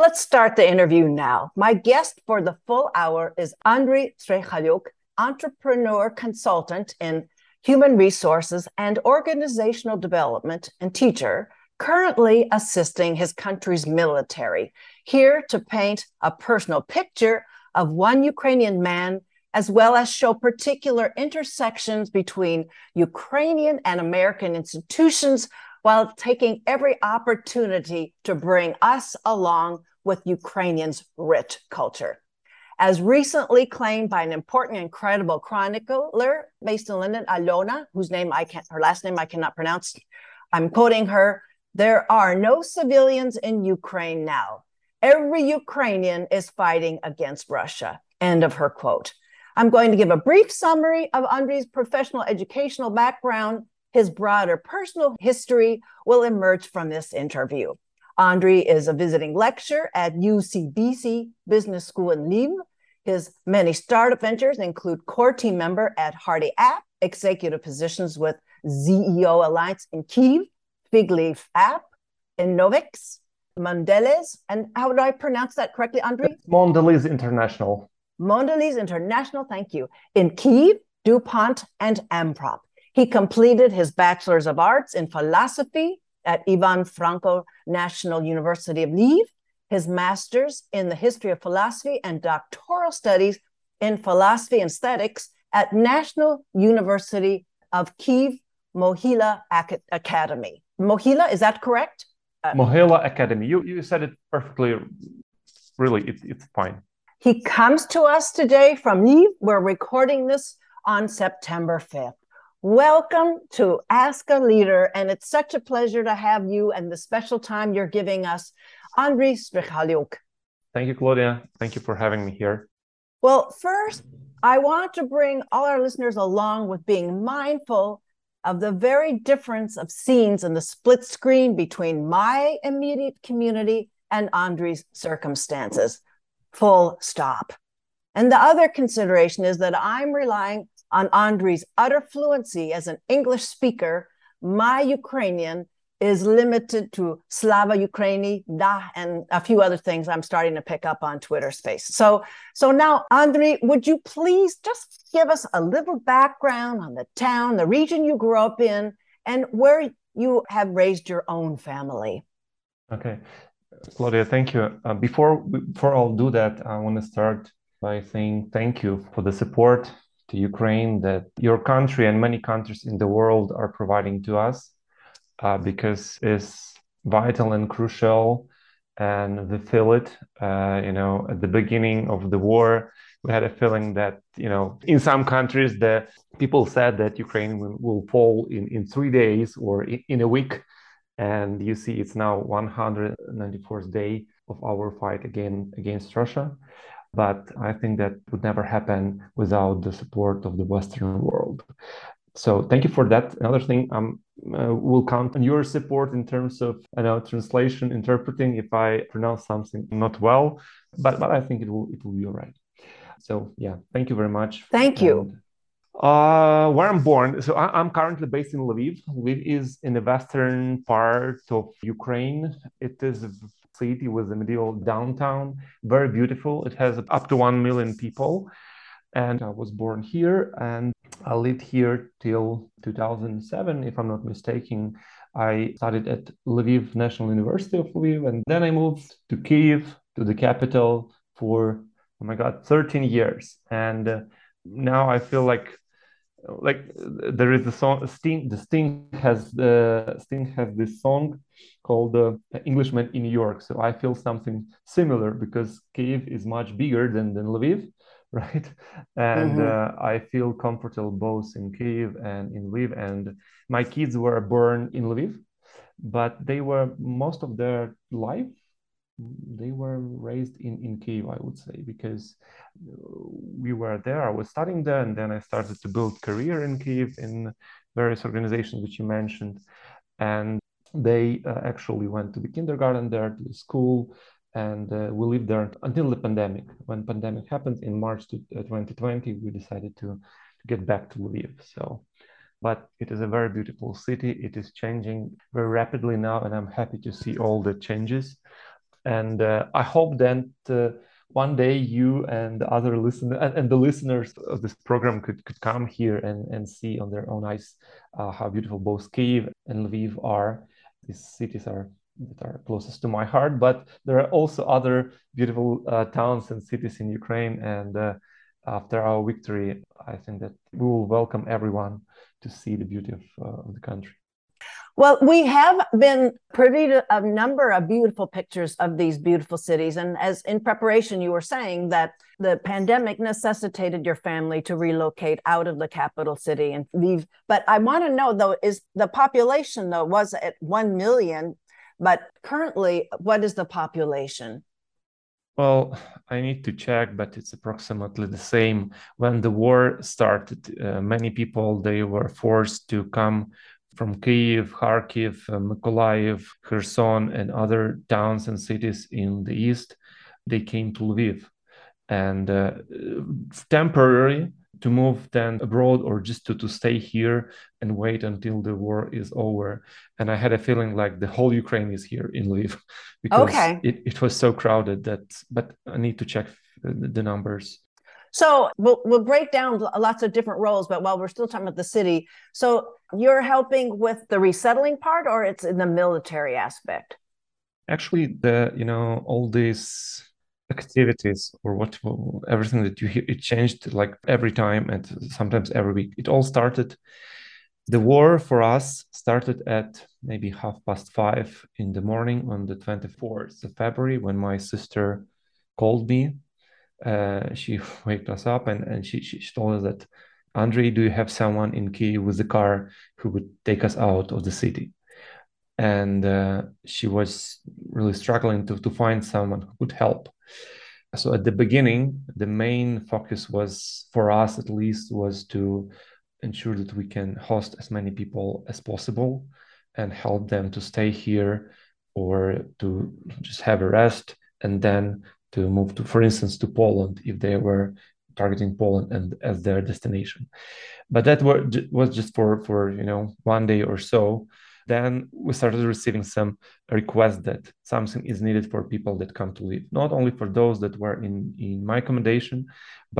Let's start the interview now. My guest for the full hour is Andriy Strychaliuk, entrepreneur consultant in human resources and organizational development and teacher, currently assisting his country's military, here to paint a personal picture of one Ukrainian man as well as show particular intersections between Ukrainian and American institutions while taking every opportunity to bring us along with Ukrainians' rich culture. As recently claimed by an important and credible chronicler based in London, Alona, whose name I can't, her last name I cannot pronounce, I'm quoting her, there are no civilians in Ukraine now. Every Ukrainian is fighting against Russia. End of her quote. I'm going to give a brief summary of Andriy's professional educational background. His broader personal history will emerge from this interview. Andriy is a visiting lecturer at UCBC Business School in Lviv. His many startup ventures include core team member at Hardy App, executive positions with ZEO Alliance in Kiev, Figleaf App, Innovix, Mondelez, and how do I pronounce that correctly, Andriy? Mondelez International. Mondelez International, thank you, in Kiev, DuPont, and Amprop. He completed his Bachelor's of Arts in Philosophy at Ivan Franko National University of Lviv, his Master's in the History of Philosophy and doctoral studies in Philosophy and Aesthetics at National University of Kiev Mohyla Ac- Academy. Mohyla, is that correct? Uh, Mohyla Academy. You, you said it perfectly. Really, it, it's fine. He comes to us today from Lviv. We're recording this on September 5th. Welcome to Ask a Leader, and it's such a pleasure to have you and the special time you're giving us, Andriy Strychaliuk. Thank you, Claudia. Thank you for having me here. Well, first, I want to bring all our listeners along with being mindful of the very difference of scenes in the split screen between my immediate community and Andriy's circumstances full stop. And the other consideration is that I'm relying on Andriy's utter fluency as an English speaker. My Ukrainian is limited to Slava Ukraini, da, and a few other things I'm starting to pick up on Twitter space. So, so now, Andriy, would you please just give us a little background on the town, the region you grew up in, and where you have raised your own family? Okay. Claudia, thank you. Uh, before before I'll do that, I want to start by saying thank you for the support to Ukraine that your country and many countries in the world are providing to us, uh, because it's vital and crucial, and we feel it. Uh, you know, at the beginning of the war, we had a feeling that you know in some countries the people said that Ukraine will, will fall in in three days or in, in a week and you see it's now 194th day of our fight again against Russia. But I think that would never happen without the support of the Western world. So thank you for that. Another thing, um, uh, will count on your support in terms of you know translation, interpreting if I pronounce something not well, but but I think it will it will be all right. So yeah, thank you very much. Thank you. Uh, where I'm born, so I, am currently based in Lviv. Lviv is in the western part of Ukraine. It is a city with a medieval downtown, very beautiful. It has up to one million people, and I was born here, and I lived here till 2007, if I'm not mistaken. I studied at Lviv National University of Lviv, and then I moved to Kiev, to the capital, for oh my god, 13 years, and. Uh, now I feel like like there is a song Sting the Sting has the Sting has this song called uh, Englishman in New York. So I feel something similar because Kiev is much bigger than, than Lviv right? And mm-hmm. uh, I feel comfortable both in Kiev and in Lviv. And my kids were born in Lviv but they were most of their life they were raised in, in Kiev, I would say, because we were there. I was studying there, and then I started to build career in Kiev in various organizations which you mentioned, and they uh, actually went to the kindergarten there, to the school, and uh, we lived there until the pandemic. When pandemic happened in March to, uh, 2020, we decided to, to get back to Lviv. So but it is a very beautiful city. It is changing very rapidly now, and I'm happy to see all the changes And uh, I hope that uh, one day you and the other listener and, and, the listeners of this program could, could come here and, and see on their own eyes uh, how beautiful both Kiev and Lviv are. These cities are that are closest to my heart, but there are also other beautiful uh, towns and cities in Ukraine. And uh, after our victory, I think that we will welcome everyone to see the beauty of, uh, of the country. Well, we have been privy to a number of beautiful pictures of these beautiful cities. And as in preparation, you were saying that the pandemic necessitated your family to relocate out of the capital city and leave. But I want to know, though, is the population, though, was at 1 million, but currently, what is the population? Well, I need to check, but it's approximately the same. When the war started, uh, many people they were forced to come from Kiev, Kharkiv, uh, Mykolaiv, Kherson, and other towns and cities in the east, they came to Lviv. And uh, temporarily to move then abroad or just to, to stay here and wait until the war is over. And I had a feeling like the whole Ukraine is here in Lviv because okay. it, it was so crowded that, but I need to check the numbers. So we'll, we'll break down lots of different roles, but while we're still talking about the city, so you're helping with the resettling part, or it's in the military aspect? Actually, the you know all these activities or what everything that you hear it changed like every time and sometimes every week. It all started. The war for us started at maybe half past five in the morning on the 24th of February when my sister called me uh, she waked us up and, and she, she told us that Andrei, do you have someone in Kiev with a car who would take us out of the city? And uh, she was really struggling to, to find someone who would help. So at the beginning, the main focus was for us at least was to ensure that we can host as many people as possible and help them to stay here or to just have a rest and then to move to, for instance, to Poland if they were targeting Poland and as their destination. But that were, was just for for you know one day or so. Then we started receiving some requests that something is needed for people that come to live, not only for those that were in in my accommodation,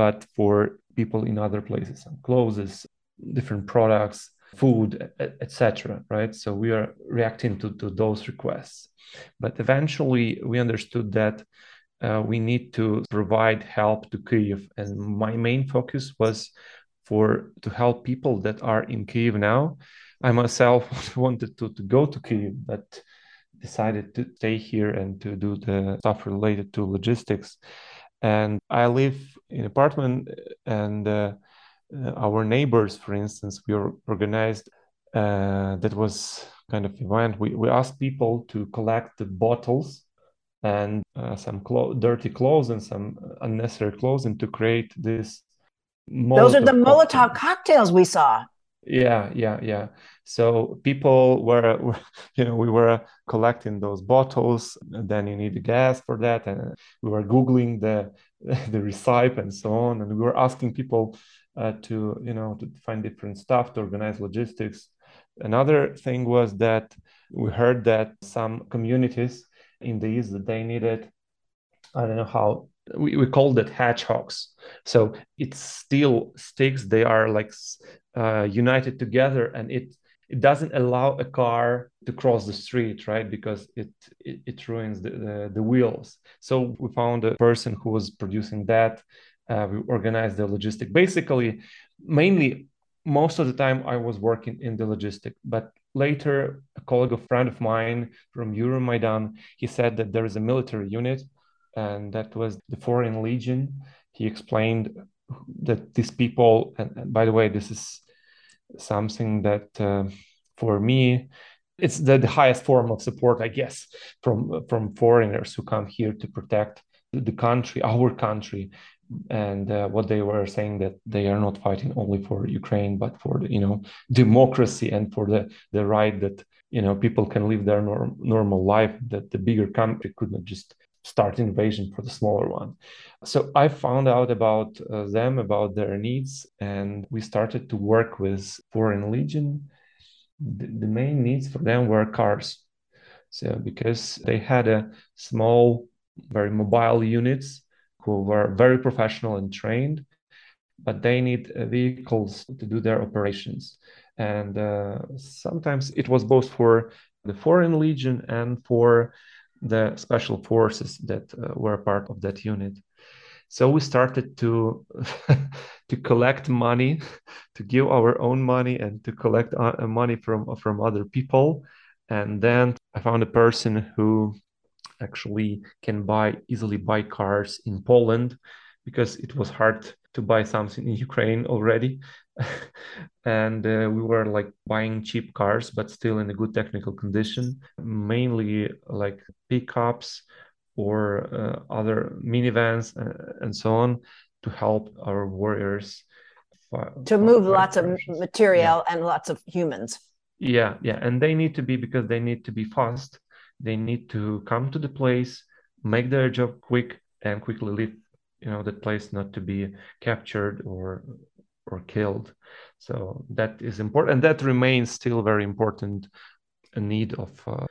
but for people in other places, clothes, different products, food, etc. Right. So we are reacting to to those requests. But eventually, we understood that uh, we need to provide help to Kyiv. And my main focus was for to help people that are in Kyiv now. I myself wanted to, to go to Kyiv, but decided to stay here and to do the stuff related to logistics. And I live in apartment, and uh, uh our neighbors, for instance, we organized uh, that was kind of event. We we asked people to collect the bottles and uh, some clo- dirty clothes and some unnecessary clothing to create this. Those are the Molotov cocktail. cocktails we saw. Yeah, yeah, yeah. So people were, were, you know, we were collecting those bottles. Then you need the gas for that, and we were googling the the recipe and so on, and we were asking people uh, to, you know, to find different stuff to organize logistics. Another thing was that we heard that some communities in these that they needed i don't know how we, we called it hedgehogs. So it's still sticks. They are like uh, united together and it it doesn't allow a car to cross the street right? Because it it, it ruins the, the, the wheels. So we found a person who was producing that. Uh, we organized the logistic. Basically mainly most of the time i was working in the logistic but later a colleague a friend of mine from euromaidan he said that there is a military unit and that was the foreign legion. He explained that these people and, and by the way this is something that uh, for me it's the, the highest form of support i guess from from foreigners who come here to protect the country our country and uh, what they were saying that they are not fighting only for Ukraine, but for the, you know democracy and for the the right that you know people can live their norm, normal life. That the bigger country could not just start invasion for the smaller one. So I found out about uh, them, about their needs, and we started to work with Foreign Legion. The, the main needs for them were cars. So because they had a small, very mobile units who were very professional and trained, but they need uh, vehicles to do their operations. And uh, sometimes it was both for the Foreign Legion and for the special forces that uh, were part of that unit. So we started to to collect money, to give our own money, and to collect uh, money from from other people. And then I found a person who actually can buy easily buy cars in Poland because it was hard to buy something in Ukraine already. and uh, we were like buying cheap cars, but still in a good technical condition, mainly like pickups or uh, other minivans uh, and so on to help our warriors to move lots of material yeah. and lots of humans. Yeah, yeah. And they need to be because they need to be fast. They need to come to the place, make their job quick, and quickly leave you know that place not to be captured or or killed. So that is important and that remains still very important a need of uh,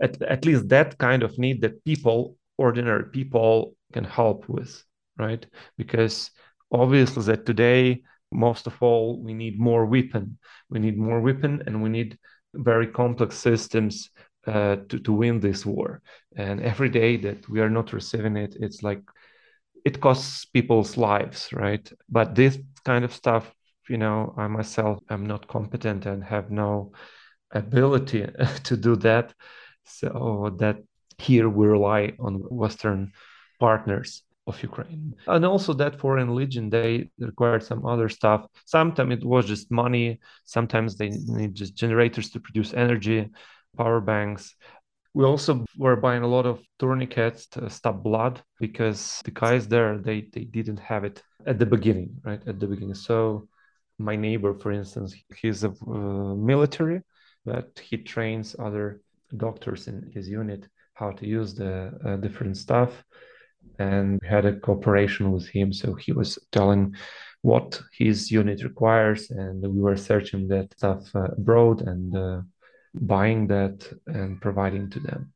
at, at least that kind of need that people ordinary people can help with right? Because obviously that today most of all we need more weapon. We need more weapon and we need very complex systems uh, to, to win this war and every day that we are not receiving it it's like it costs people's lives, right? But this kind of stuff, you know, I myself am not competent and have no ability to do that. So that here we rely on Western partners of Ukraine. And also that foreign legion, they required some other stuff. Sometimes it was just money. Sometimes they need just generators to produce energy, power banks. We also were buying a lot of tourniquets to stop blood because the guys there they they didn't have it at the beginning, right? At the beginning. So my neighbor, for instance, he's a uh, military, but he trains other doctors in his unit how to use the uh, different stuff and we had a cooperation with him so he was telling what his unit requires and we were searching that stuff uh, abroad and uh, buying that and providing to them.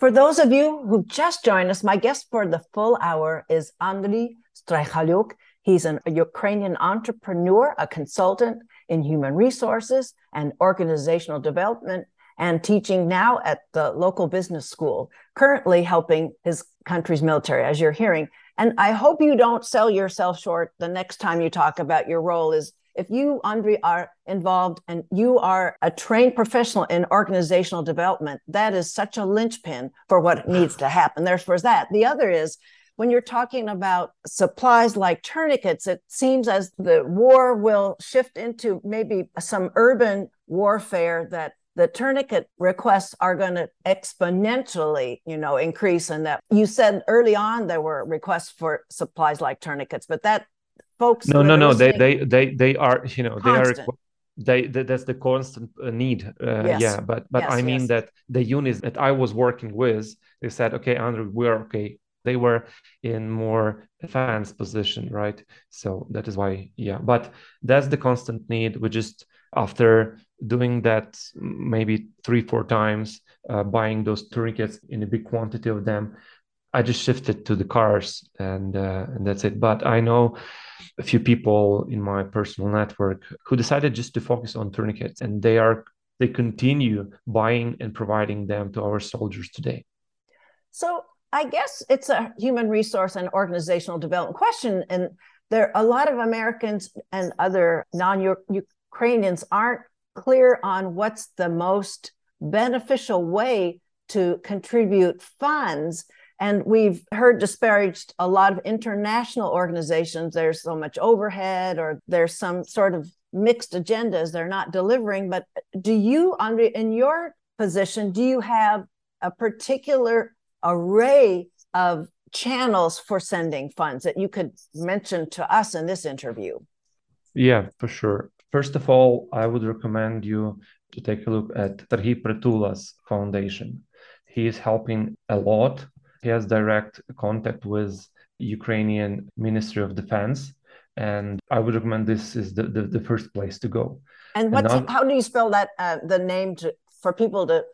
For those of you who've just joined us, my guest for the full hour is Andriy Strychaluk. He's an, a Ukrainian entrepreneur, a consultant in human resources and organizational development, and teaching now at the local business school, currently helping his country's military, as you're hearing. And I hope you don't sell yourself short the next time you talk about your role as if you, Andre, are involved and you are a trained professional in organizational development, that is such a linchpin for what needs to happen. There's for that. The other is when you're talking about supplies like tourniquets, it seems as the war will shift into maybe some urban warfare that the tourniquet requests are going to exponentially you know increase and that you said early on there were requests for supplies like tourniquets but that folks no no no they they they they are you know constant. they are they, they, that's the constant uh, need uh, yes. yeah but but yes, i mean yes. that the units that i was working with they said okay andrew we're okay they were in more advanced position right so that is why yeah but that's the constant need we just after doing that maybe three four times uh, buying those tourniquets in a big quantity of them i just shifted to the cars and uh, and that's it. But i know a few people in my personal network who decided just to focus on tourniquets and they are they continue buying and providing them to our soldiers today. So i guess it's a human resource and organizational development question and there a lot of americans and other non-ukrainians aren't clear on what's the most beneficial way to contribute funds and we've heard disparaged a lot of international organizations. There's so much overhead, or there's some sort of mixed agendas they're not delivering. But do you, Andre, in your position, do you have a particular array of channels for sending funds that you could mention to us in this interview? Yeah, for sure. First of all, I would recommend you to take a look at Serhiy Prytula's foundation. He is helping a lot he has direct contact with Ukrainian Ministry of Defense, and I would recommend this is the, the, the first place to go. And what's and how do you spell that uh, the name to, for people to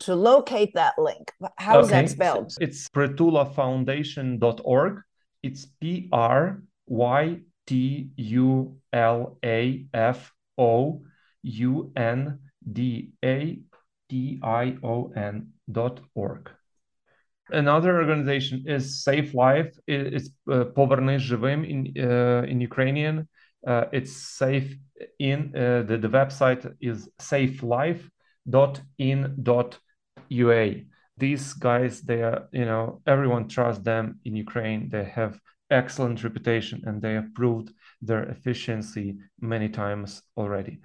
to locate that link. How is okay. that spelled? It's prytulafoundation.org. It's P R Y T U L A F O U N D A T I O N dot org. Another organization is Save Life. It's uh, живим in uh, in Ukrainian. Uh, it's safe in uh, the, the website is savelife.in.ua. These guys, they are you know everyone trusts them in Ukraine. They have excellent reputation and they have proved their efficiency many times already.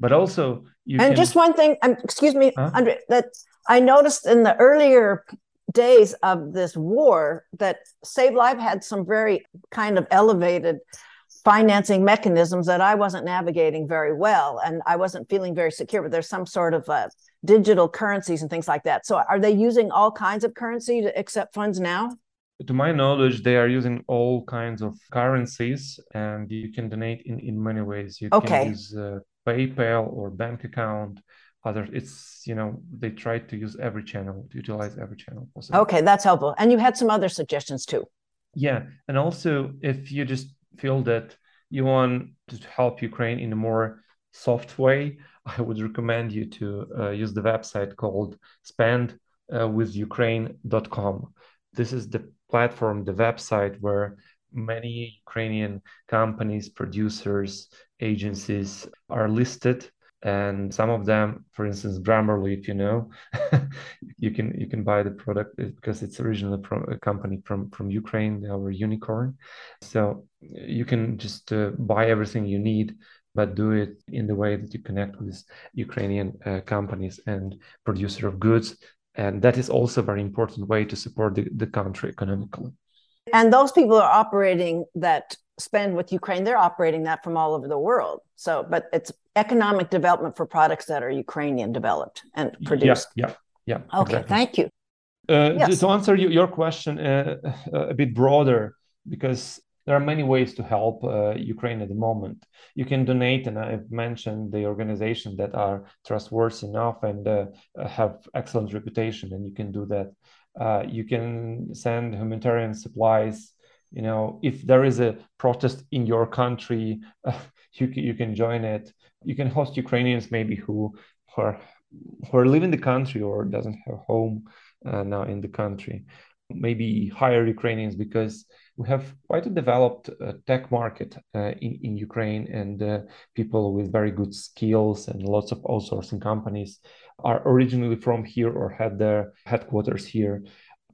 But also, you and can... just one thing, um, excuse me, huh? Andre, that I noticed in the earlier days of this war that Save Life had some very kind of elevated financing mechanisms that I wasn't navigating very well and I wasn't feeling very secure. But there's some sort of uh, digital currencies and things like that. So are they using all kinds of currency to accept funds now? To my knowledge, they are using all kinds of currencies and you can donate in, in many ways. You okay. can use uh, PayPal or bank account others it's you know they try to use every channel to utilize every channel possible. Okay that's helpful. And you had some other suggestions too. Yeah and also if you just feel that you want to help ukraine in a more soft way i would recommend you to uh, use the website called spendwithukraine.com uh, this is the platform the website where many ukrainian companies producers agencies are listed and some of them for instance grammarly if you know you can you can buy the product because it's originally from a company from from ukraine They our unicorn. So you can just uh, buy everything you need but do it in the way that you connect with ukrainian uh, companies and producer of goods. And that is also a very important way to support the, the country economically. And those people are operating that spend with Ukraine, they're operating that from all over the world. So, but it's economic development for products that are Ukrainian developed and produced. Yeah, yeah, yeah. Okay, exactly. thank you. Uh, yes. To answer your question uh, a bit broader, because there are many ways to help uh, Ukraine at the moment. You can donate, and I've mentioned the organizations that are trustworthy enough and uh, have excellent reputation, and you can do that. Uh, you can send humanitarian supplies you know if there is a protest in your country uh, you, you can join it. You can host ukrainians maybe who, who are who are leaving the country or doesn't have home uh, now in the country. Maybe hire ukrainians because we have quite a developed uh, tech market uh, in, in ukraine and uh, people with very good skills and lots of outsourcing companies are originally from here or had their headquarters here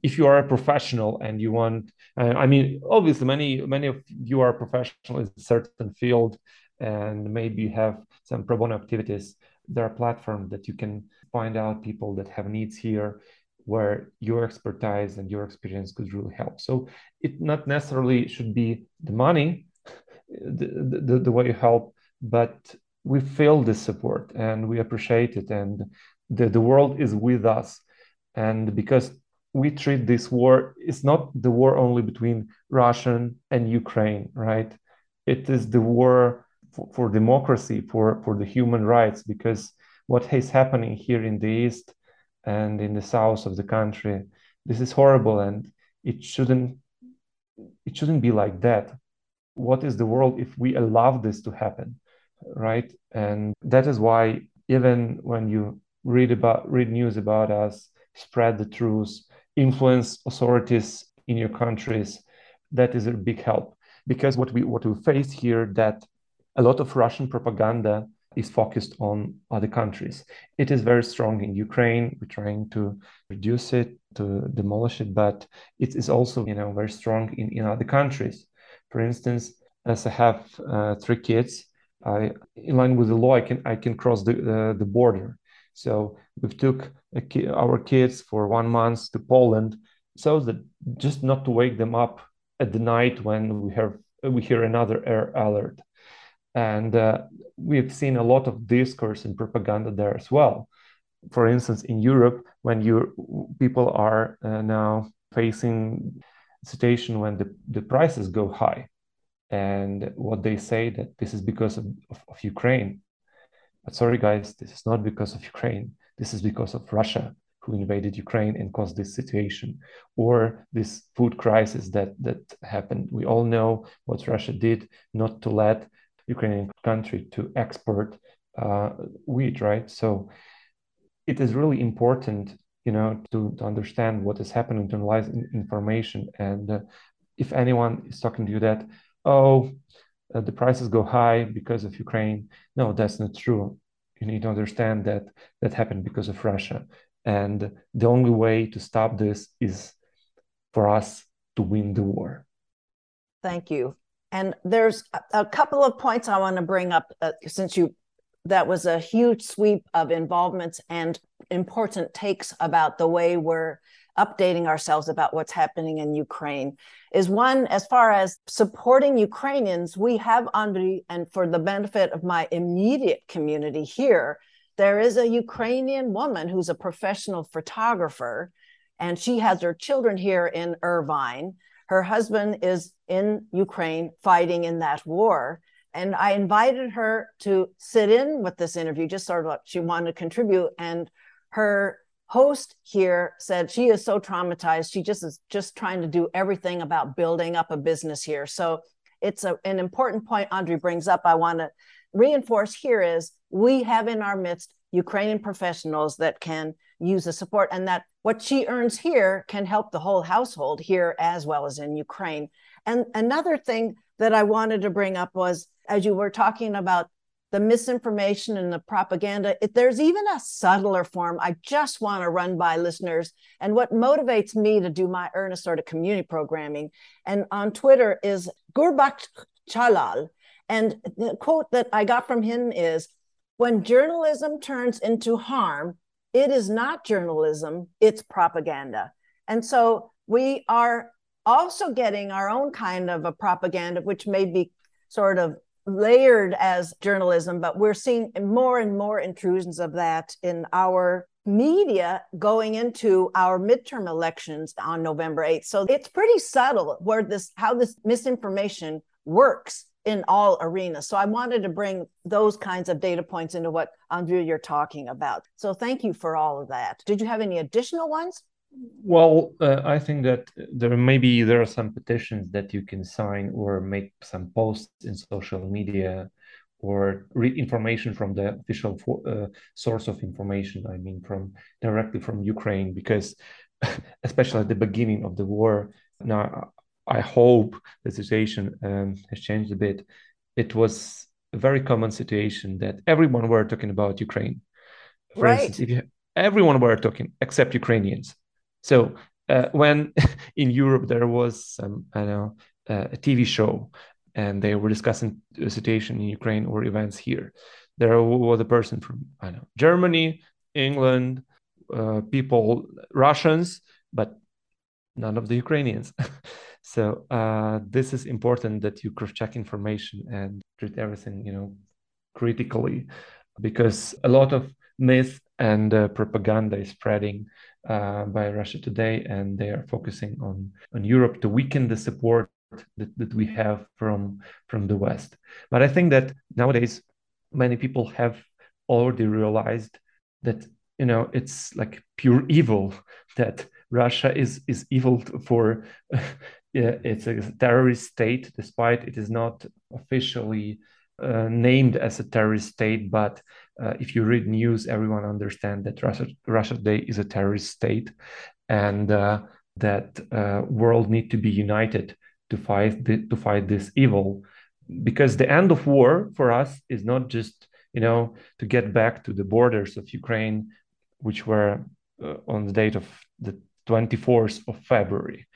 if you are a professional and you want uh, i mean obviously many many of you are professional in a certain field and maybe you have some pro bono activities. There are platforms that you can find out people that have needs here where your expertise and your experience could really help. So it not necessarily should be the money the, the, the way you help but we feel this support and we appreciate it and the, the world is with us. And because we treat this war it's not the war only between Russian and Ukraine, right? It is the war for, for, democracy, for, for the human rights, because what is happening here in the east and in the south of the country, this is horrible and it shouldn't it shouldn't be like that. What is the world if we allow this to happen? Right. And that is why even when you read about read news about us, spread the truth, influence authorities in your countries, that is a big help. Because what we what we face here that a lot of Russian propaganda is focused on other countries. It is very strong in Ukraine. We're trying to reduce it, to demolish it, but it is also, you know, very strong in, in other countries. For instance, as I have uh, three kids, I, in line with the law, I can I can cross the uh, the border. So we took ki- our kids for one month to Poland, so that just not to wake them up at the night when we hear we hear another air alert. And uh, we've seen a lot of discourse and propaganda there as well. For instance, in Europe, when you people are uh, now facing situation when the, the prices go high, and what they say that this is because of, of, of Ukraine but sorry, guys, this is not because of Ukraine. This is because of Russia, who invaded Ukraine and caused this situation, or this food crisis that that happened. We all know what Russia did not to let Ukrainian country to export uh, wheat, right? So it is really important, you know, to, to understand what is happening, to analyze information, and uh, if anyone is talking to you that, oh, uh, the prices go high because of Ukraine, no, that's not true. You need to understand that that happened because of Russia, and the only way to stop this is for us to win the war. Thank you. And there's a couple of points I want to bring up uh, since you that was a huge sweep of involvements and important takes about the way we're updating ourselves about what's happening in Ukraine is one as far as supporting Ukrainians we have Andriy and for the benefit of my immediate community here there is a Ukrainian woman who's a professional photographer and she has her children here in Irvine her husband is in Ukraine fighting in that war. And I invited her to sit in with this interview, just sort of what she wanted to contribute. And her host here said she is so traumatized. She just is just trying to do everything about building up a business here. So it's a, an important point Andriy brings up. I want to reinforce here is we have in our midst Ukrainian professionals that can use the support and that what she earns here can help the whole household here as well as in Ukraine. And another thing that I wanted to bring up was as you were talking about the misinformation and the propaganda, it, there's even a subtler form I just want to run by listeners. And what motivates me to do my earnest sort of community programming and on Twitter is Gurbakht Chalal. And the quote that I got from him is when journalism turns into harm, it is not journalism, it's propaganda. And so we are also getting our own kind of a propaganda, which may be sort of layered as journalism, but we're seeing more and more intrusions of that in our media going into our midterm elections on November 8th. So it's pretty subtle where this how this misinformation works in all arenas. So I wanted to bring those kinds of data points into what Andriy you're talking about. So thank you for all of that. Did you have any additional ones? Well, uh, I think that there maybe there are some petitions that you can sign or make some posts in social media or read information from the official for, uh, source of information. I mean, from directly from Ukraine, because especially at the beginning of the war. Now, I hope the situation um, has changed a bit. It was a very common situation that everyone were talking about Ukraine. For right. instance, if you, everyone were talking except Ukrainians. So uh, when in Europe there was some, I know, uh, a TV show and they were discussing a situation in Ukraine or events here, there was a person from I know Germany, England, uh, people, Russians, but none of the Ukrainians. So uh, this is important that you cross-check information and treat everything, you know, critically, because a lot of myth and uh, propaganda is spreading uh, by Russia today, and they are focusing on on Europe to weaken the support that, that we have from from the West. But I think that nowadays many people have already realized that you know it's like pure evil that Russia is is evil for it's a terrorist state, despite it is not officially uh, named as a terrorist state. But uh, if you read news, everyone understands that Russia, Russia today is a terrorist state, and uh, that uh, world need to be united to fight the, to fight this evil. Because the end of war for us is not just you know to get back to the borders of Ukraine, which were uh, on the date of the 24th of February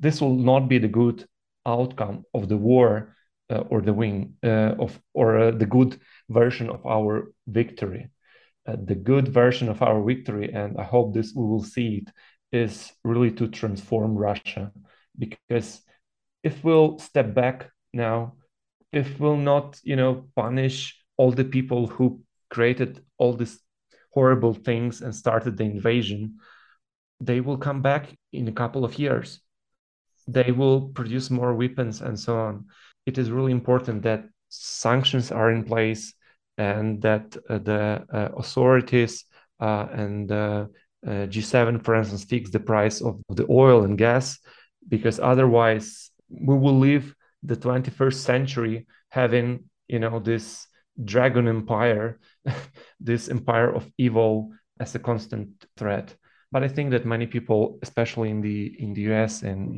this will not be the good outcome of the war or the win uh, of or uh, the good version of our victory. Uh, the good version of our victory, and I hope this we will see it, is really to transform Russia. Because if we'll step back now, if we'll not, you know, punish all the people who created all these horrible things and started the invasion, they will come back in a couple of years they will produce more weapons and so on. It is really important that sanctions are in place and that uh, the uh, authorities uh, and uh, G7, for instance, fix the price of the oil and gas, because otherwise we will leave the 21st century having, you know, this dragon empire, this empire of evil as a constant threat. But I think that many people, especially in the in the US and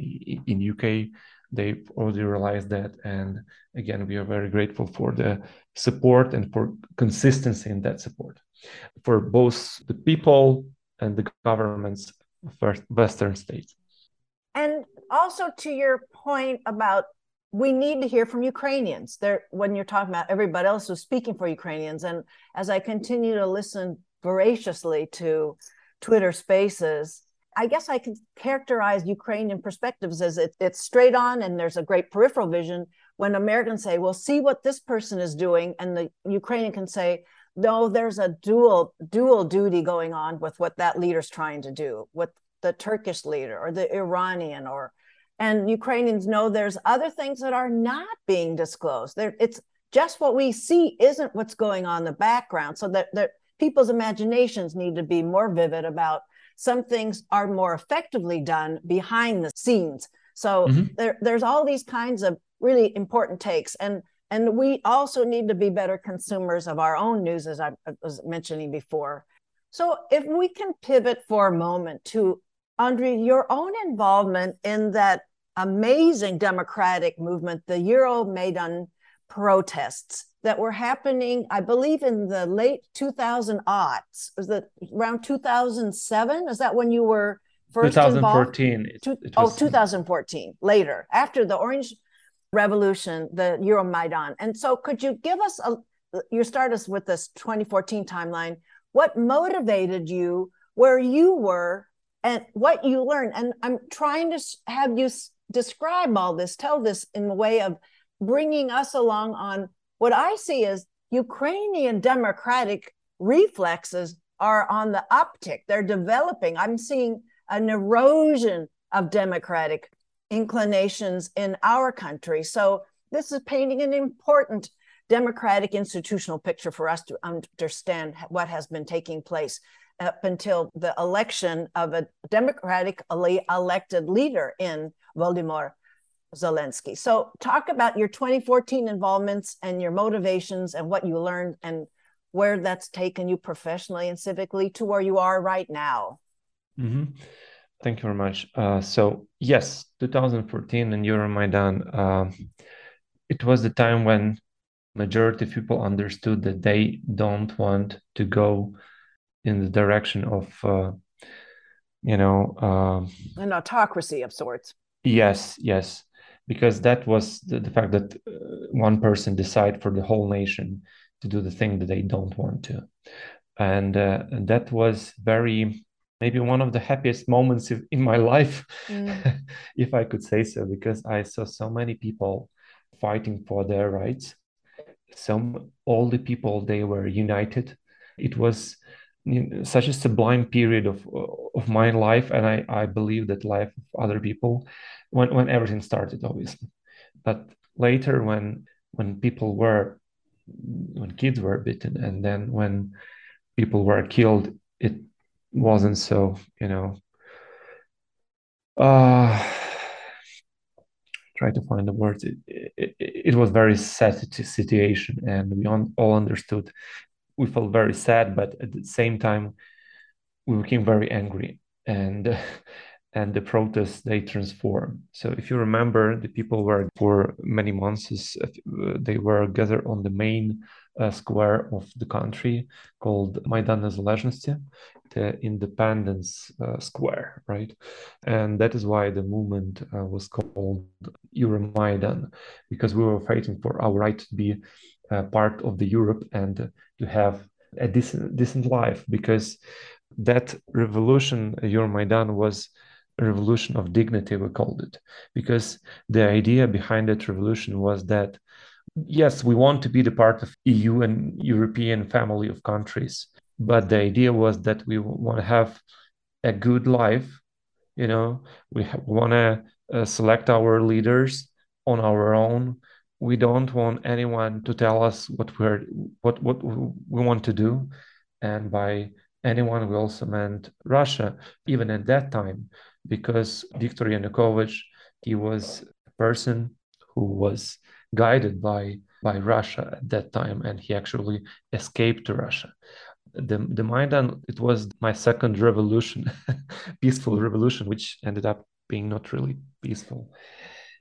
in UK, they already realized that. And again, we are very grateful for the support and for consistency in that support for both the people and the governments of Western states. And also to your point about we need to hear from Ukrainians. There, when you're talking about everybody else who's speaking for Ukrainians, and as I continue to listen voraciously to Twitter Spaces, I guess I can characterize Ukrainian perspectives as it, it's straight on, and there's a great peripheral vision. When Americans say, "Well, see what this person is doing," and the Ukrainian can say, "No, there's a dual dual duty going on with what that leader's trying to do, with the Turkish leader or the Iranian or." and Ukrainians know there's other things that are not being disclosed. There, it's just what we see isn't what's going on in the background. So that, that people's imaginations need to be more vivid about some things are more effectively done behind the scenes. So mm-hmm. there, there's all these kinds of really important takes. And and we also need to be better consumers of our own news, as I was mentioning before. So if we can pivot for a moment to Andre, your own involvement in that amazing democratic movement, the Euro Maidan protests that were happening, I believe, in the late 2000 aughts. Was that around 2007? Is that when you were first 2014. involved? It, it oh, was... Oh, 2014, later, after the Orange Revolution, the Euromaidan. And so, could you give us a, you start us with this 2014 timeline. What motivated you where you were and what you learned? And I'm trying to have you describe all this, tell this in the way of bringing us along on what I see is Ukrainian democratic reflexes are on the uptick. They're developing. I'm seeing an erosion of democratic inclinations in our country. So this is painting an important democratic institutional picture for us to understand what has been taking place up until the election of a democratically elected leader in Volodymyr Zelensky. So, talk about your 2014 involvements and your motivations and what you learned and where that's taken you professionally and civically to where you are right now. Mm-hmm. Thank you very much. Uh, so, yes, 2014 and Euromaidan, uh, it was the time when majority of people understood that they don't want to go in the direction of, uh, you know, uh, an autocracy of sorts Yes, yes, because that was the, the fact that uh, one person decide for the whole nation to do the thing that they don't want to, and, uh, and that was very maybe one of the happiest moments in my life, mm. if I could say so, because I saw so many people fighting for their rights. Some all the people they were united. It was such a sublime period of of my life and i i believe that life of other people when when everything started obviously. But later when when people were when kids were bitten and then when people were killed it wasn't so you know. Uh try to find the words. It, it, it was very sad situation and we all understood. We felt very sad, but at the same time, we became very angry, and and the protests they transformed. So if you remember, the people were for many months uh, they were gathered on the main uh, square of the country called Maidan Nezalezhnosti, the Independence uh, Square, right? And that is why the movement uh, was called Euromaidan, because we were fighting for our right to be uh, part of the Europe and to have a decent decent life because that revolution Euromaidan was revolution of dignity we called it. Because the idea behind that revolution was that yes we want to be the part of EU and European family of countries but the idea was that we want to have a good life you know? We want to uh, select our leaders on our own. We don't want anyone to tell us what we're what what we want to do. And by anyone we also meant Russia, even at that time, because Viktor Yanukovych, he was a person who was guided by by Russia at that time, and he actually escaped to Russia. The, the Maidan, it was my second revolution, peaceful revolution, which ended up being not really peaceful.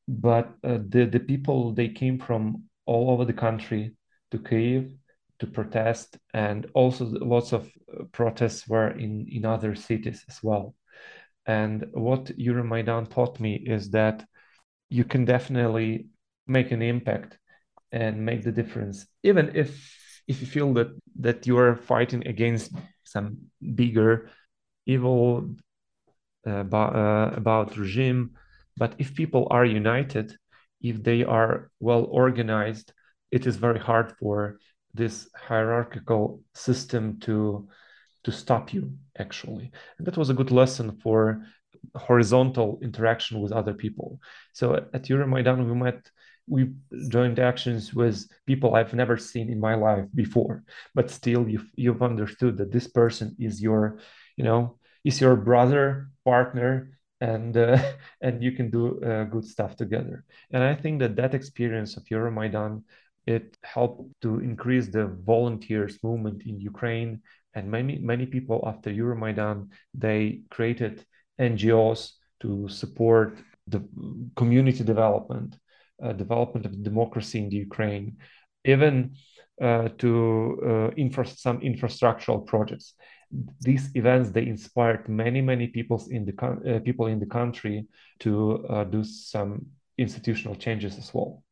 But uh, the, the people, they came from all over the country to Kiev to protest, and also lots of uh, protests were in, in other cities as well. And what Euromaidan taught me is that you can definitely make an impact and make the difference, even if if you feel that that you are fighting against some bigger evil uh, about, uh, about regime. But if people are united, if they are well organized, it is very hard for this hierarchical system to to stop you actually. And that was a good lesson for horizontal interaction with other people. So at euromaidan we met we joined actions with people i've never seen in my life before. But still you've, you've understood that this person is your you know is your brother partner and uh, and you can do uh, good stuff together. And i think that that experience of euromaidan it helped to increase the volunteers movement in Ukraine. And many, many people after Euromaidan, they created NGOs to support the community development, uh, development of democracy in the Ukraine, even uh, to uh, infra- some infrastructural projects. These events they inspired many many people in the uh, people in the country to uh, do some institutional changes as well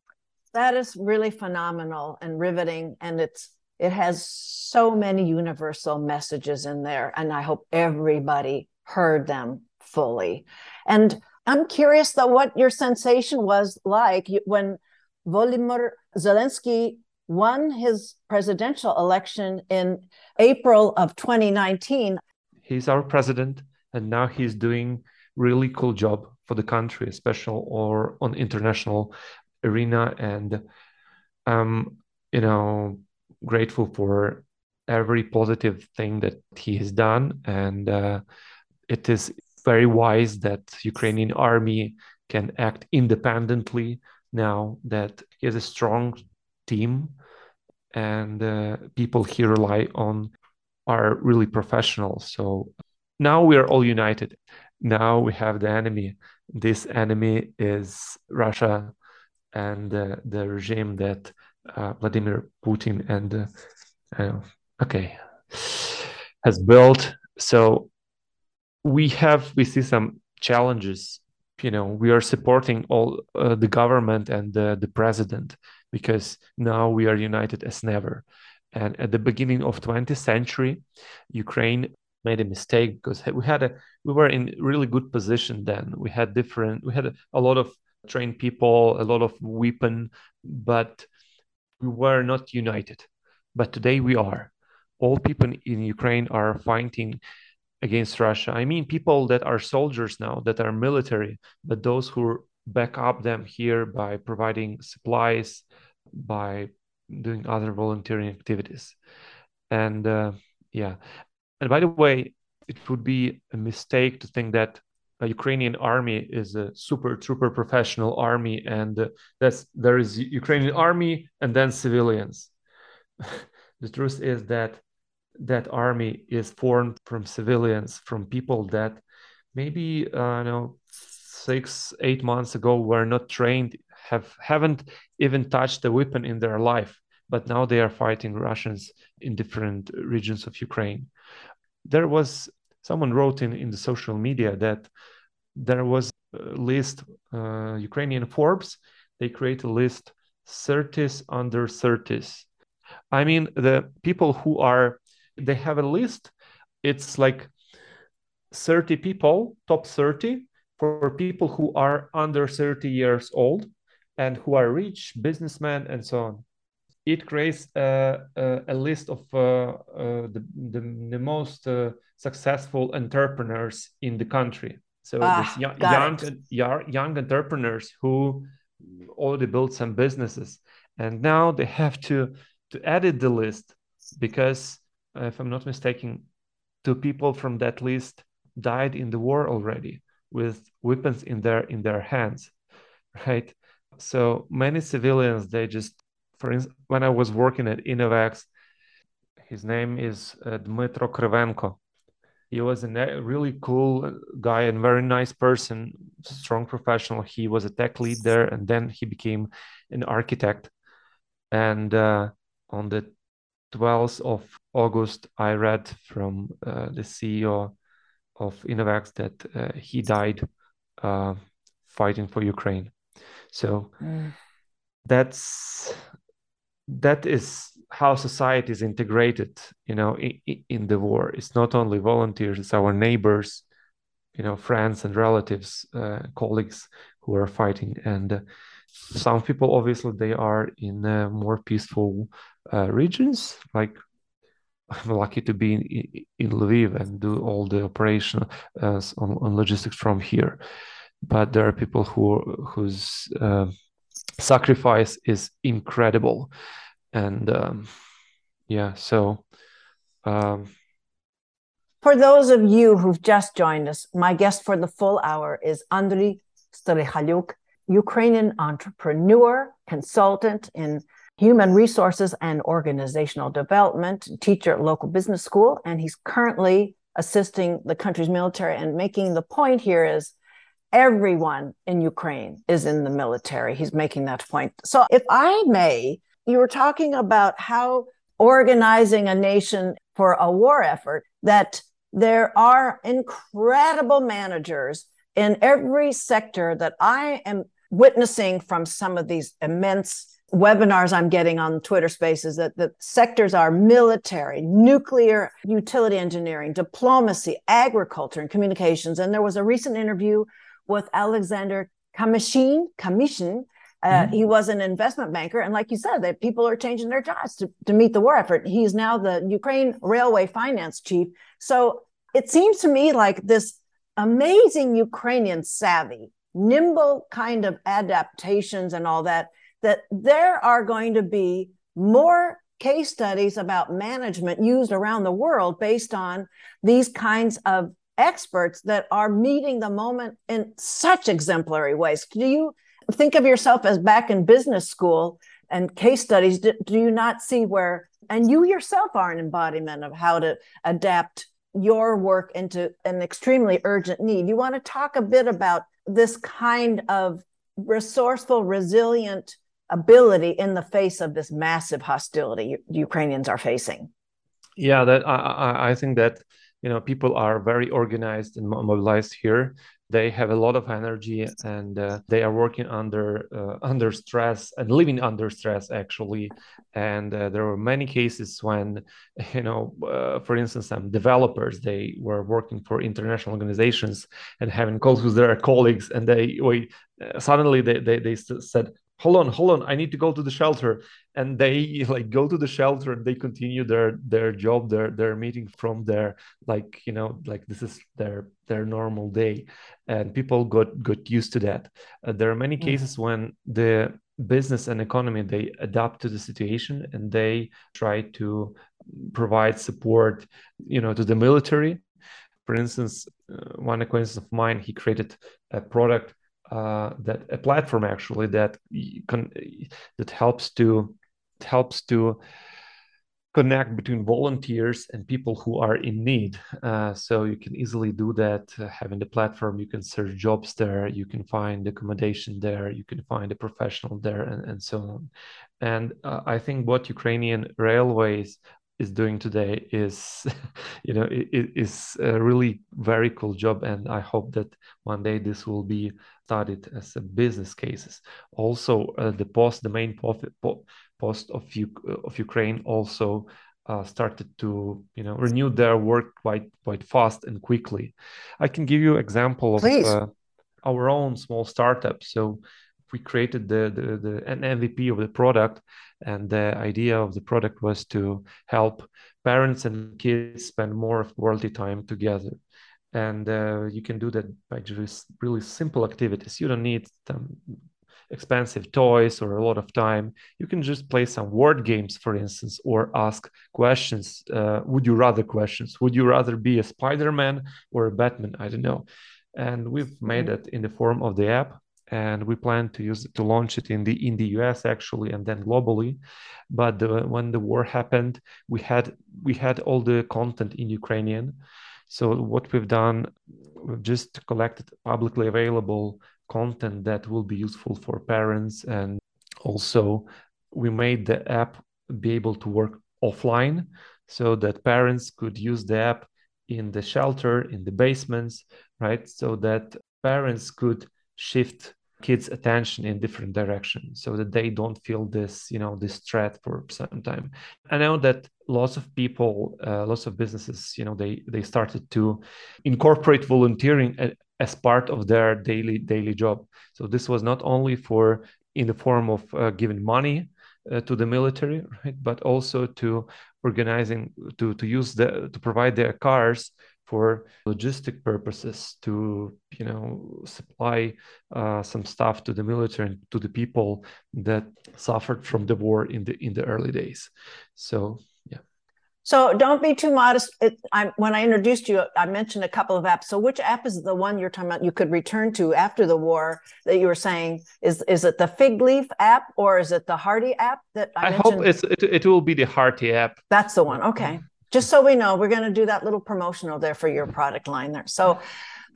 that is really phenomenal and riveting and it's it has so many universal messages in there and i hope everybody heard them fully. And i'm curious though what your sensation was like when volodymyr zelensky won his presidential election in april of 2019 he's our president and now he's doing really cool job for the country especially or on international arena. And um you know grateful for every positive thing that he has done. And uh, it is very wise that ukrainian army can act independently now that he has a strong team. And uh, people he rely on are really professional. So now we are all united. Now we have the enemy. This enemy is russia and uh, the regime that uh, Vladimir Putin and uh, okay has built. So we have we see some challenges. You know, we are supporting all uh, the government and the president because now we are united as never. And at the beginning of 20th century, Ukraine made a mistake because we had a we were in really good position then. We had different we had a, a lot of trained people, a lot of weapon, but we were not united. But today we are. All people in Ukraine are fighting against Russia. I mean, people that are soldiers now, that are military, but those who back up them here by providing supplies, by doing other volunteering activities. And uh, yeah. And by the way, it would be a mistake to think that Ukrainian army is a super trooper professional army, and uh, that's there is Ukrainian army and then civilians. the truth is that that army is formed from civilians, from people that maybe uh, you know six eight months ago were not trained, have haven't even touched a weapon in their life, but now they are fighting Russians in different regions of Ukraine. There was someone wrote in, in the social media that there was a list uh, ukrainian forbes they create a list 30s under 30s i mean the people who are they have a list it's like 30 people top 30 for people who are under 30 years old and who are rich businessmen and so on it creates a, a, a list of uh, uh, the, the, the most uh, successful entrepreneurs in the country. So ah, young, young, young entrepreneurs who already built some businesses, and now they have to to edit the list because, if I'm not mistaken, two people from that list died in the war already with weapons in their in their hands right? So many civilians they just for instance when i was working at Innovecs his name is uh, dmitro krivenko he was a really cool guy and very nice person strong professional he was a tech lead there and then he became an architect and uh, on the 12th of august i read from uh, the ceo of Innovecs that uh, he died uh, fighting for Ukraine. So mm. that's that is how society is integrated. You know, in, in, the war, it's not only volunteers; it's our neighbors, you know, friends and relatives, uh, colleagues who are fighting. And uh, some people, obviously, they are in uh, more peaceful uh, regions, like I'm lucky to be in, in Lviv and do all the operation uh, on, on, logistics from here. But there are people who whose uh, sacrifice is incredible, and um, yeah. So, um, for those of you who've just joined us, my guest for the full hour is Andriy Strychaluk, Ukrainian entrepreneur, consultant in human resources and organizational development, teacher at local business school, and he's currently assisting the country's military and making the point here is everyone in Ukraine is in the military. He's making that point. So if I may, you were talking about how organizing a nation for a war effort that there are incredible managers in every sector that I am witnessing from some of these immense webinars I'm getting on Twitter spaces that the sectors are military, nuclear, utility engineering, diplomacy, agriculture, and communications. And there was a recent interview with Alexander Kamyshin. Kamyshin. Uh, mm-hmm. He was an investment banker. And like you said, that people are changing their jobs to, to meet the war effort. He's now the Ukraine railway finance chief. So it seems to me like this amazing Ukrainian savvy, nimble kind of adaptations and all that that there are going to be more case studies about management used around the world based on these kinds of experts that are meeting the moment in such exemplary ways. Do you think of yourself as back in business school and case studies? Do, do you not see where, and you yourself are an embodiment of how to adapt your work into an extremely urgent need? You want to talk a bit about this kind of resourceful, resilient ability in the face of this massive hostility Ukrainians are facing? Yeah, that I, I think that you know people are very organized and mobilized here. They have a lot of energy and uh, they are working under uh, under stress and living under stress actually. And uh, there were many cases when you know, uh, for instance, some developers they were working for international organizations and having calls with their colleagues, and they wait uh, suddenly they they, they said hold on hold on i need to go to the shelter. And they like go to the shelter and they continue their their job their their meeting from there like you know like this is their their normal day. And people got got used to that. Uh, there are many mm-hmm. cases when the business and economy they adapt to the situation and they try to provide support you know to the military. For instance uh, one acquaintance of mine he created a product uh, that a platform actually that can, that helps to helps to connect between volunteers and people who are in need. Uh, so you can easily do that uh, having the platform. You can search jobs there, you can find accommodation there, you can find a professional there, and, and so on. And uh, I think what Ukrainian railways is doing today is you know it is a really very cool job and i hope that one day this will be studied as a business cases. Also uh, the post the main profit, post of, U- of ukraine also uh, started to you know renew their work quite quite fast and quickly. I can give you example of uh, our own small startup. So we created the, the, the an MVP of the product, and the idea of the product was to help parents and kids spend more of quality time together. And uh, you can do that by just really simple activities. You don't need them expensive toys or a lot of time you can just play some word games for instance or ask questions uh, would you rather questions would you rather be a spider-man or a batman i don't know and we've made mm-hmm. it in the form of the app and we plan to use it to launch it in the in the US actually and then globally. But the, when the war happened, we had we had all the content in Ukrainian. So what we've done, we've just collected publicly available content that will be useful for parents, and also we made the app be able to work offline, so that parents could use the app in the shelter, in the basements, right? So that parents could shift kids attention in different directions so that they don't feel this you know this threat for some time. I know that lots of people uh, lots of businesses you know they they started to incorporate volunteering as part of their daily daily job. So this was not only for in the form of uh, giving money uh, to the military right but also to organizing to to use the to provide their cars for logistic purposes to you know supply uh, some stuff to the military and to the people that suffered from the war in the in the early days. So yeah. So don't be too modest. It, I, when i introduced you i mentioned a couple of apps. So which app is the one you're talking about you could return to after the war that you were saying? Is is it the fig leaf app or is it the hardy app that i, I hope it's it, it will be the hardy app. That's the one. Okay just so we know we're going to do that little promotional there for your product line there. So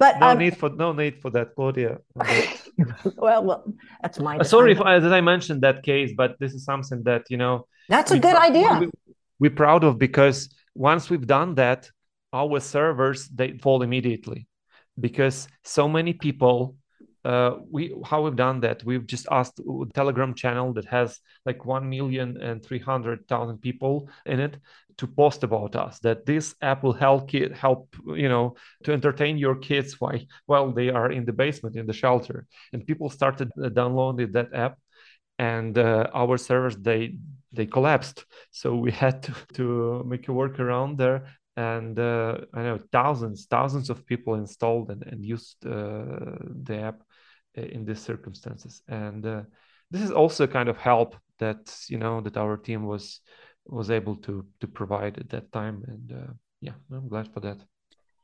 but no um, need for no need for that claudia well well that's my uh, sorry if I, that i mentioned that case but this is something that you know that's a good idea. we, we're proud of because once we've done that our servers they fall immediately because so many people uh, we how we've done that we've just asked a telegram channel that has like 1 million and 300,000 people in it to post about us that this app will help kid, help you know to entertain your kids while while they are in the basement in the shelter. And people started uh, downloading that app and uh, our servers they they collapsed. So we had to, to make a workaround there and uh, I know thousands, thousands of people installed and, and used uh, the app uh, in these circumstances. And uh, this is also kind of help that you know that our team was was able to to provide at that time and uh, yeah i'm glad for that.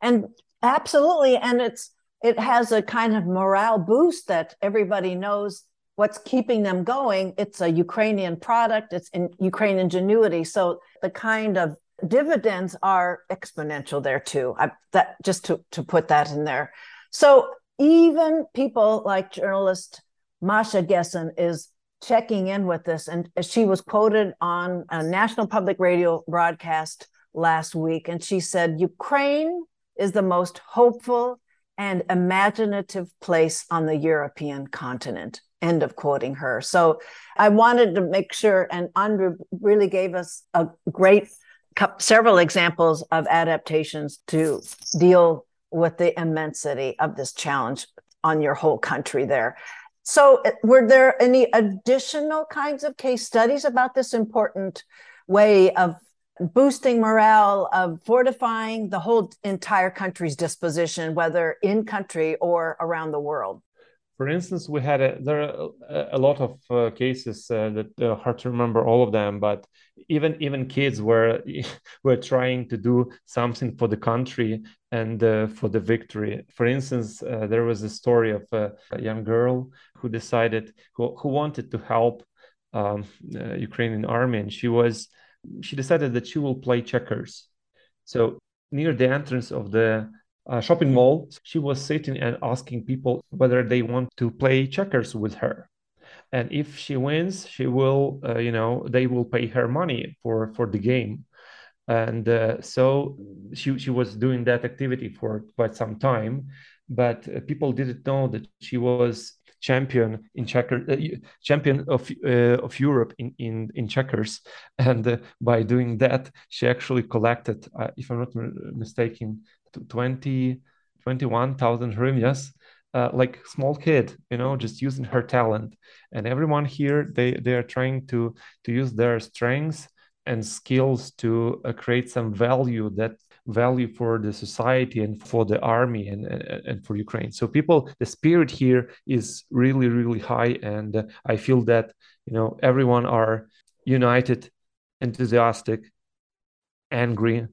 And absolutely and it's it has a kind of morale boost that everybody knows what's keeping them going. It's a ukrainian product. It's in ukrainian ingenuity. So the kind of dividends are exponential there too. I, that just to to put that in there. So even people like journalist Masha Gessen is checking in with this. And she was quoted on a national public radio broadcast last week. And she said, Ukraine is the most hopeful and imaginative place on the European continent. End of quoting her. So I wanted to make sure, and Andrew really gave us a great several examples of adaptations to deal with the immensity of this challenge on your whole country there. So, uh, were there any additional kinds of case studies about this important way of boosting morale, of fortifying the whole entire country's disposition, whether in country or around the world? For instance, we had a, there are a, lot of uh, cases uh, that uh, hard to remember all of them, but even even kids were were trying to do something for the country and uh, for the victory. For instance, uh, there was a story of a, young girl who decided who, who wanted to help um, uh, Ukrainian army, and she was she decided that she will play checkers. So near the entrance of the uh, shopping mall, she was sitting and asking people whether they want to play checkers with her. And if she wins, she will, uh, you know, they will pay her money for for the game. And uh, so she she was doing that activity for quite some time, but uh, people didn't know that she was champion in checker uh, champion of uh, of Europe in in in checkers. And uh, by doing that she actually collected if i'm not mistaken 20 21,000 hryvnias uh, like small kid you know just using her talent. And everyone here they they are trying to to use their strengths and skills to uh, create some value that value for the society and for the army and, and, and for Ukraine. So people, the spirit here is really, really high. And I feel that, you know, everyone are united, enthusiastic, angry,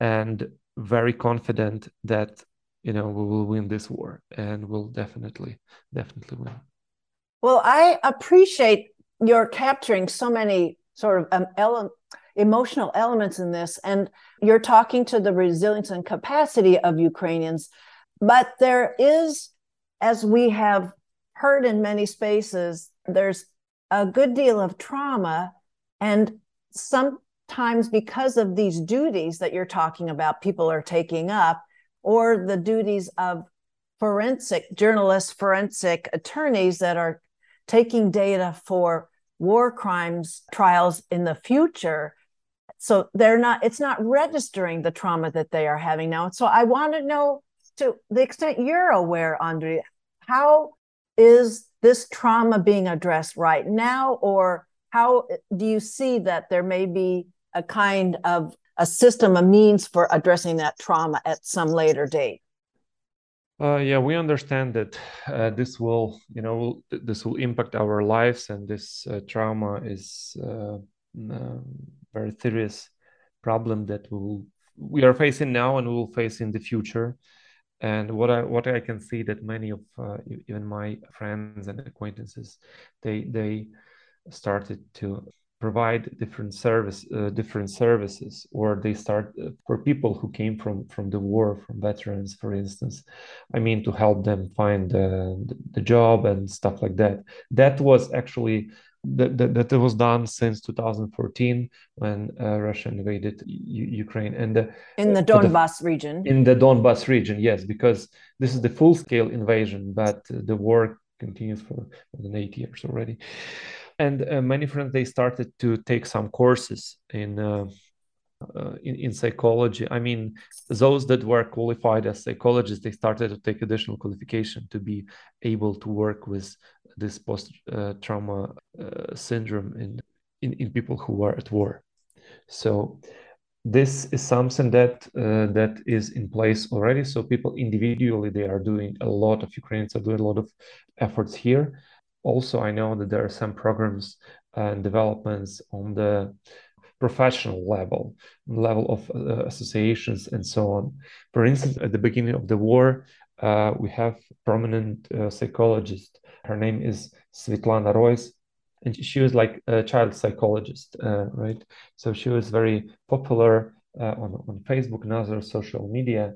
and very confident that, you know, we will win this war and we'll definitely, definitely win. Well, I appreciate your capturing so many sort of um, emotional elements in this, and you're talking to the resilience and capacity of Ukrainians. But there is, as we have heard in many spaces, there's a good deal of trauma, and sometimes because of these duties that you're talking about, people are taking up, or the duties of forensic journalists, forensic attorneys that are taking data for war crimes trials in the future so they're not it's not registering the trauma that they are having now. So i want to know to the extent you're aware andre how is this trauma being addressed right now? Or how do you see that there may be a kind of a system a means for addressing that trauma at some later date? Uh, yeah, we understand that uh, this will, you know, this will impact our lives, and this uh, trauma is uh, very serious problem that we will, we are facing now and we will face in the future. And what I what I can see that many of uh, even my friends and acquaintances, they they started to provide different service uh, different services or they start uh, for people who came from from the war from veterans for instance i mean to help them find uh, the job and stuff like that that was actually that, that, that was done since 2014 when uh, Russia invaded U- Ukraine and the, in the Donbas the, region. In the Donbas region, yes, because this is the full scale invasion, but the war continues for more than eight years already and uh, many friends they started to take some courses in, uh, in in psychology. I mean those that were qualified as psychologists they started to take additional qualification to be able to work with this post uh, trauma uh, syndrome in, in in people who were at war. So this is something that uh, that is in place already. So people individually they are doing a lot of ukrainians are doing a lot of efforts here. Also i know that there are some programs and developments on the professional level level of uh, associations and so on. For instance at the beginning of the war uh, we have prominent uh, psychologist. Her name is svetlana Royce, and she was like a child psychologist uh, right? So she was very popular uh, on, on facebook and other social media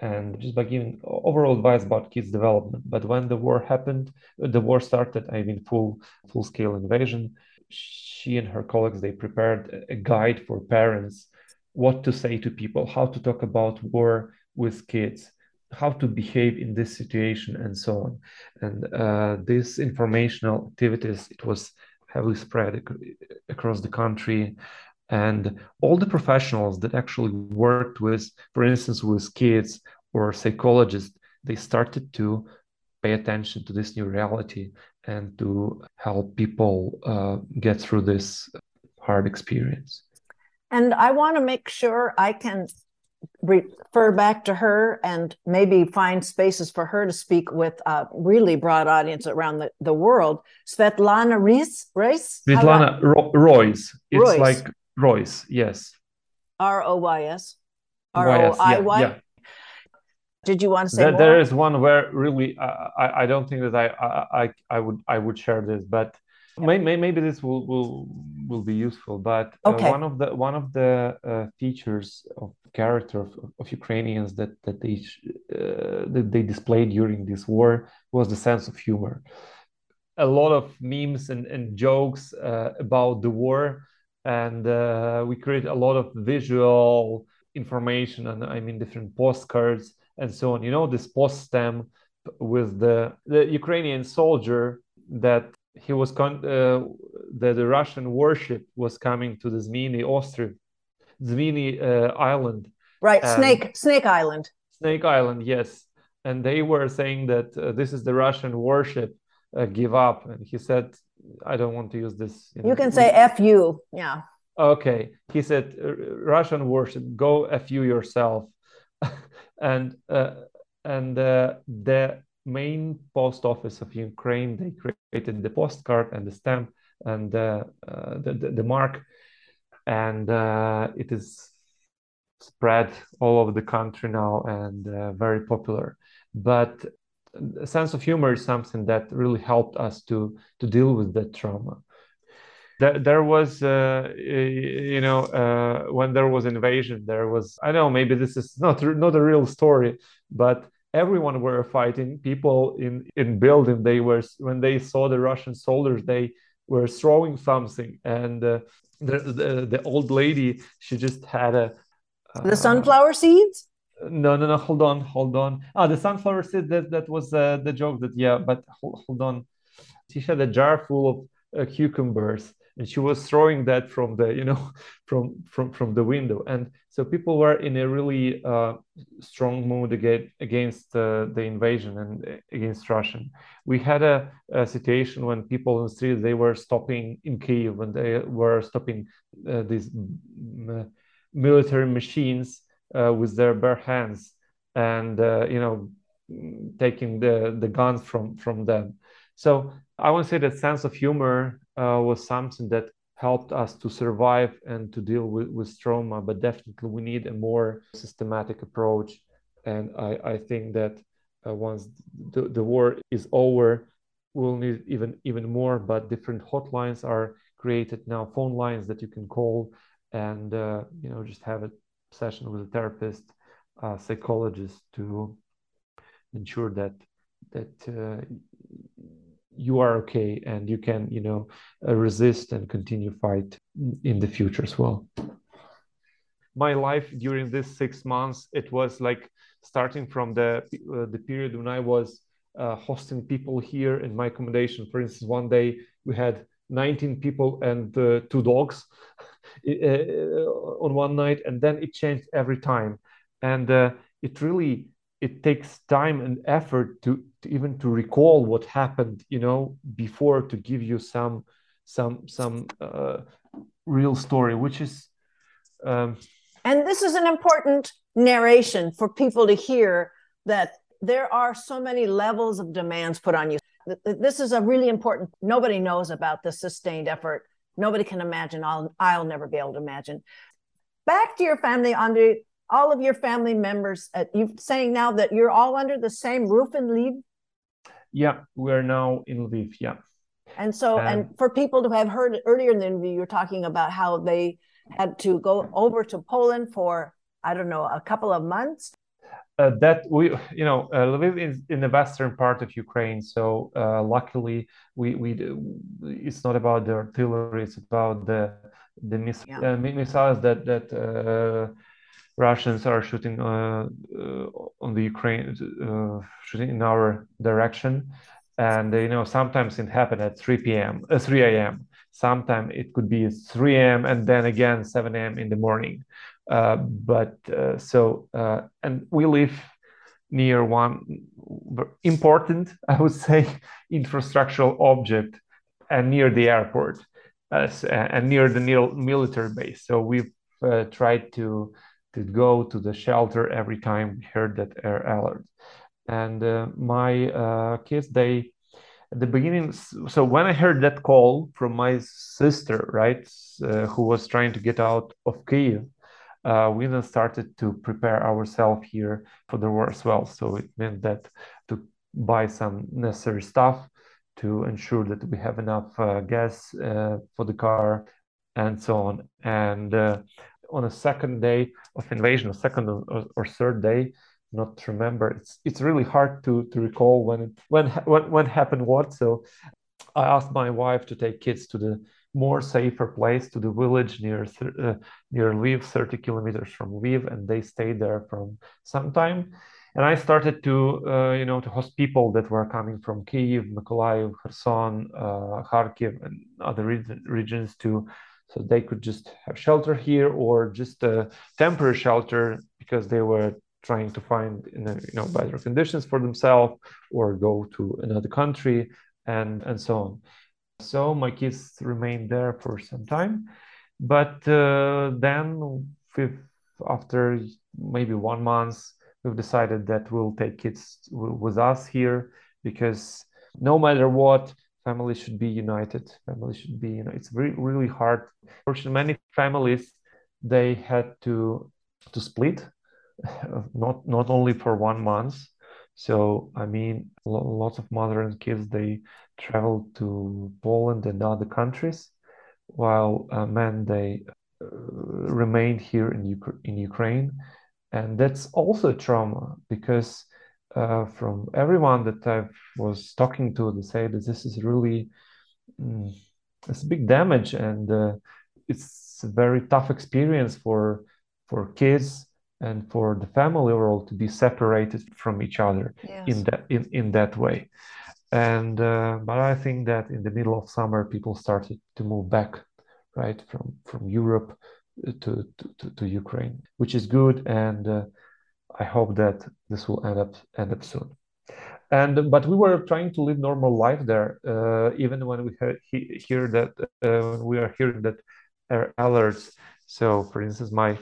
and just by giving overall advice about kids development. But when the war happened the war started i mean full full scale invasion she and her colleagues they prepared a guide for parents what to say to people how to talk about war with kids how to behave in this situation and so on. And uh, this informational activities it was heavily spread ac- across the country. And all the professionals that actually worked with for instance with kids or psychologists they started to pay attention to this new reality and to help people uh, get through this hard experience and i want to make sure i can refer back to her and maybe find spaces for her to speak with a really broad audience around the, the world. Svetlana Reis, Reis? Svetlana Ro- Royce. It's Royce. like Royce, yes. R O Y S. R O I Y. Did you want to say there, more? There is one where really uh, I, I don't think that I, I I would I would share this, but maybe, maybe this will will will be useful. But uh, okay. one of the one of the uh, features of character of, of Ukrainians that that they uh, that they displayed during this war was the sense of humor. A lot of memes and, and jokes uh, about the war and uh, we create a lot of visual information and i mean different postcards and so on. You know this post stem with the the ukrainian soldier that he was con- uh, the, the russian warship was coming to the Zminy ostrov Zminy uh, island. Right snake snake island. Snake island yes. And they were saying that uh, this is the russian warship uh, give up. And he said I don't want to use this. You, know, you can say "f you," yeah. okay. He said russian warship go a few yourself and uh, and uh, the main post office of ukraine they created the postcard and the stamp and uh, the, the, the mark. And uh, it is spread all over the country now and uh, very popular. But a sense of humor is something that really helped us to to deal with that trauma there, there was uh, you know uh, when there was invasion there was i know maybe this is not not a real story but everyone were fighting. People in in building they were when they saw the russian soldiers they were throwing something. And uh, the, the, the old lady she just had a the sunflower seeds? No no no hold on hold on. Ah the sunflower seed that that was uh, the joke that yeah but hold, hold on. She had a jar full of uh, cucumbers and she was throwing that from the you know from from from the window. And so people were in a really uh, strong mood against against uh, the invasion and uh, against russian we had a, a, situation when people in the streets they were stopping in kiev when they were stopping uh, these military machines uh, with their bare hands and uh, you know taking the the guns from from them. So i to say that sense of humor uh, was something that helped us to survive and to deal with, with trauma but definitely we need a more systematic approach. And i i think that uh, once the, the war is over we'll need even even more but different hotlines are created now phone lines that you can call and uh, you know just have a session with a therapist, uh, psychologist to ensure that that uh, you are okay and you can you know uh, resist and continue fight in the future as well. My life during this six months it was like starting from the uh, the period when i was uh, hosting people here in my accommodation. For instance one day we had 19 people and uh, two dogs uh, on one night and then it changed every time. And uh, it really it takes time and effort to, to, even to recall what happened you know before to give you some some some uh, real story which is um, and this is an important narration for people to hear that there are so many levels of demands put on you. This is a really important nobody knows about the sustained effort. Nobody can imagine i'll i'll never be able to imagine. Back to your family under all of your family members uh, you saying now that you're all under the same roof in Yeah we're now in Lviv yeah and so um, and for people who have heard earlier in the interview you're talking about how they had to go over to Poland for I don't know a couple of months uh, that we you know uh, Lviv is in the western part of Ukraine, so uh, luckily we we it's not about the artillery, it's about the the miss, yeah. Uh, missiles that that uh, Russians are shooting uh, on the Ukraine, shooting in our direction, and you know sometimes it happened at 3 p.m. 3 a.m. Sometimes it could be 3 a.m. and then again 7 a.m. in the morning. Uh, but uh, so uh, and we live near one important, I would say, infrastructural object, and near the airport, and near the military base. So we've tried to to go to the shelter every time we heard that air alert. And uh, my uh, kids, they at the beginning. So when I heard that call from my sister, right, uh, who was trying to get out of Kiev, uh, we then started to prepare ourselves here for the war as well. So it meant that to buy some necessary stuff to ensure that we have enough uh, gas uh, for the car and so on. And on a second day of invasion, a second or, or, third day, not remember. It's it's really hard to to recall when it, when when when happened what. So I asked my wife to take kids to the more safer place to the village near uh, near Lviv, 30 kilometers from Lviv, and they stayed there from some time. And I started to, uh, you know, to host people that were coming from Kiev, Mykolaiv, Kherson, uh, Kharkiv, and other re- regions to, so they could just have shelter here or just a temporary shelter because they were trying to find, you know, better conditions for themselves or go to another country and and so on. So my kids remained there for some time. But uh, then, after maybe one month, we've decided that we'll take kids with us here because no matter what, families should be united. Families should be, you know, it's very really hard. Fortunately, many families they had to to split, not not only for one month. So I mean, lots of mother and kids they traveled to Poland and other countries, while uh, men they uh, remained here in Uk- in Ukraine, and that's also a trauma because uh, from everyone that I was talking to, they say that this is really mm, it's a big damage and uh, it's a very tough experience for for kids and for the family overall to be separated from each other yes. in that in, in that way and uh, but i think that in the middle of summer people started to move back right from from europe to to, to ukraine which is good and uh, i hope that this will end up end up soon. And but we were trying to live normal life there uh, even when we hear, that uh, we are hearing that air alerts. So for instance my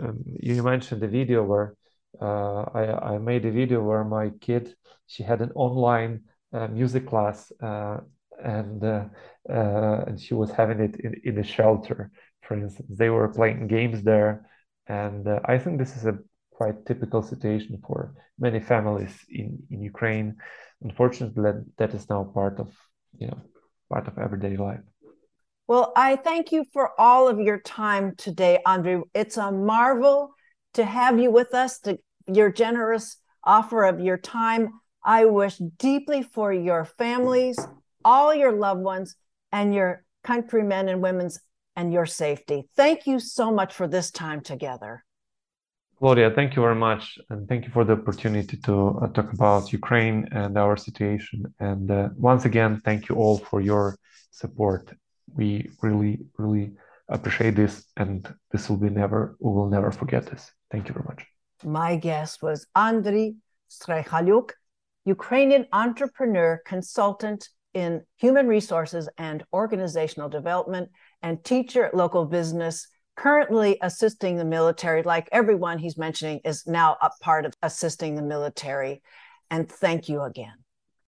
um, you mentioned the video where uh, I, I made a video where my kid she had an online uh, music class uh, and uh, and she was having it in, in a shelter for instance. They were playing games there and i think this is a quite typical situation for many families in, in ukraine unfortunately that, that is now part of you know part of everyday life well, I thank you for all of your time today, Andre. It's a marvel to have you with us, to your generous offer of your time. I wish deeply for your families, all your loved ones, and your countrymen and women's and your safety. Thank you so much for this time together. Claudia, thank you very much. And thank you for the opportunity to uh, talk about Ukraine and our situation. And uh, once again, thank you all for your support we really, really appreciate this, and this will be never, we will never forget this. Thank you very much. My guest was Andriy Strychaluk, Ukrainian entrepreneur, consultant in human resources and organizational development, and teacher at local business, currently assisting the military. Like everyone he's mentioning, is now a part of assisting the military. And thank you again.